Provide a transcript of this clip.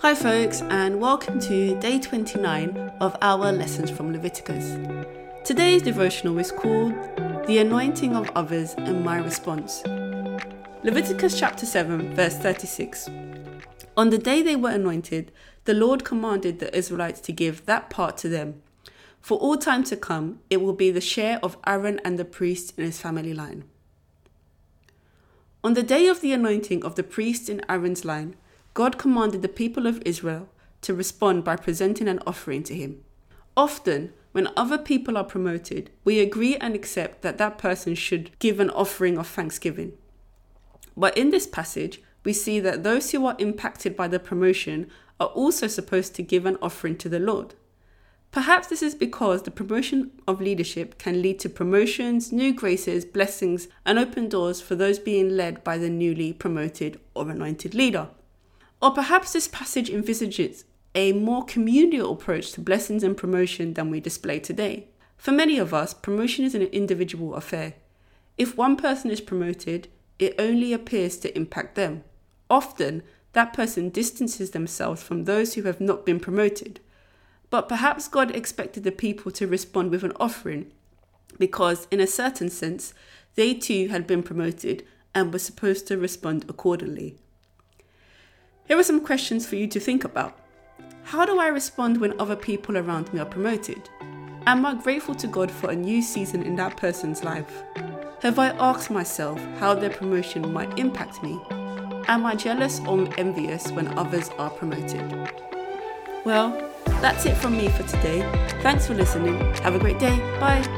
Hi, folks, and welcome to day 29 of our lessons from Leviticus. Today's devotional is called The Anointing of Others and My Response. Leviticus chapter 7, verse 36. On the day they were anointed, the Lord commanded the Israelites to give that part to them. For all time to come, it will be the share of Aaron and the priest in his family line. On the day of the anointing of the priest in Aaron's line, God commanded the people of Israel to respond by presenting an offering to him. Often, when other people are promoted, we agree and accept that that person should give an offering of thanksgiving. But in this passage, we see that those who are impacted by the promotion are also supposed to give an offering to the Lord. Perhaps this is because the promotion of leadership can lead to promotions, new graces, blessings, and open doors for those being led by the newly promoted or anointed leader. Or perhaps this passage envisages a more communal approach to blessings and promotion than we display today. For many of us, promotion is an individual affair. If one person is promoted, it only appears to impact them. Often, that person distances themselves from those who have not been promoted. But perhaps God expected the people to respond with an offering because, in a certain sense, they too had been promoted and were supposed to respond accordingly. Here are some questions for you to think about. How do I respond when other people around me are promoted? Am I grateful to God for a new season in that person's life? Have I asked myself how their promotion might impact me? Am I jealous or envious when others are promoted? Well, that's it from me for today. Thanks for listening. Have a great day. Bye.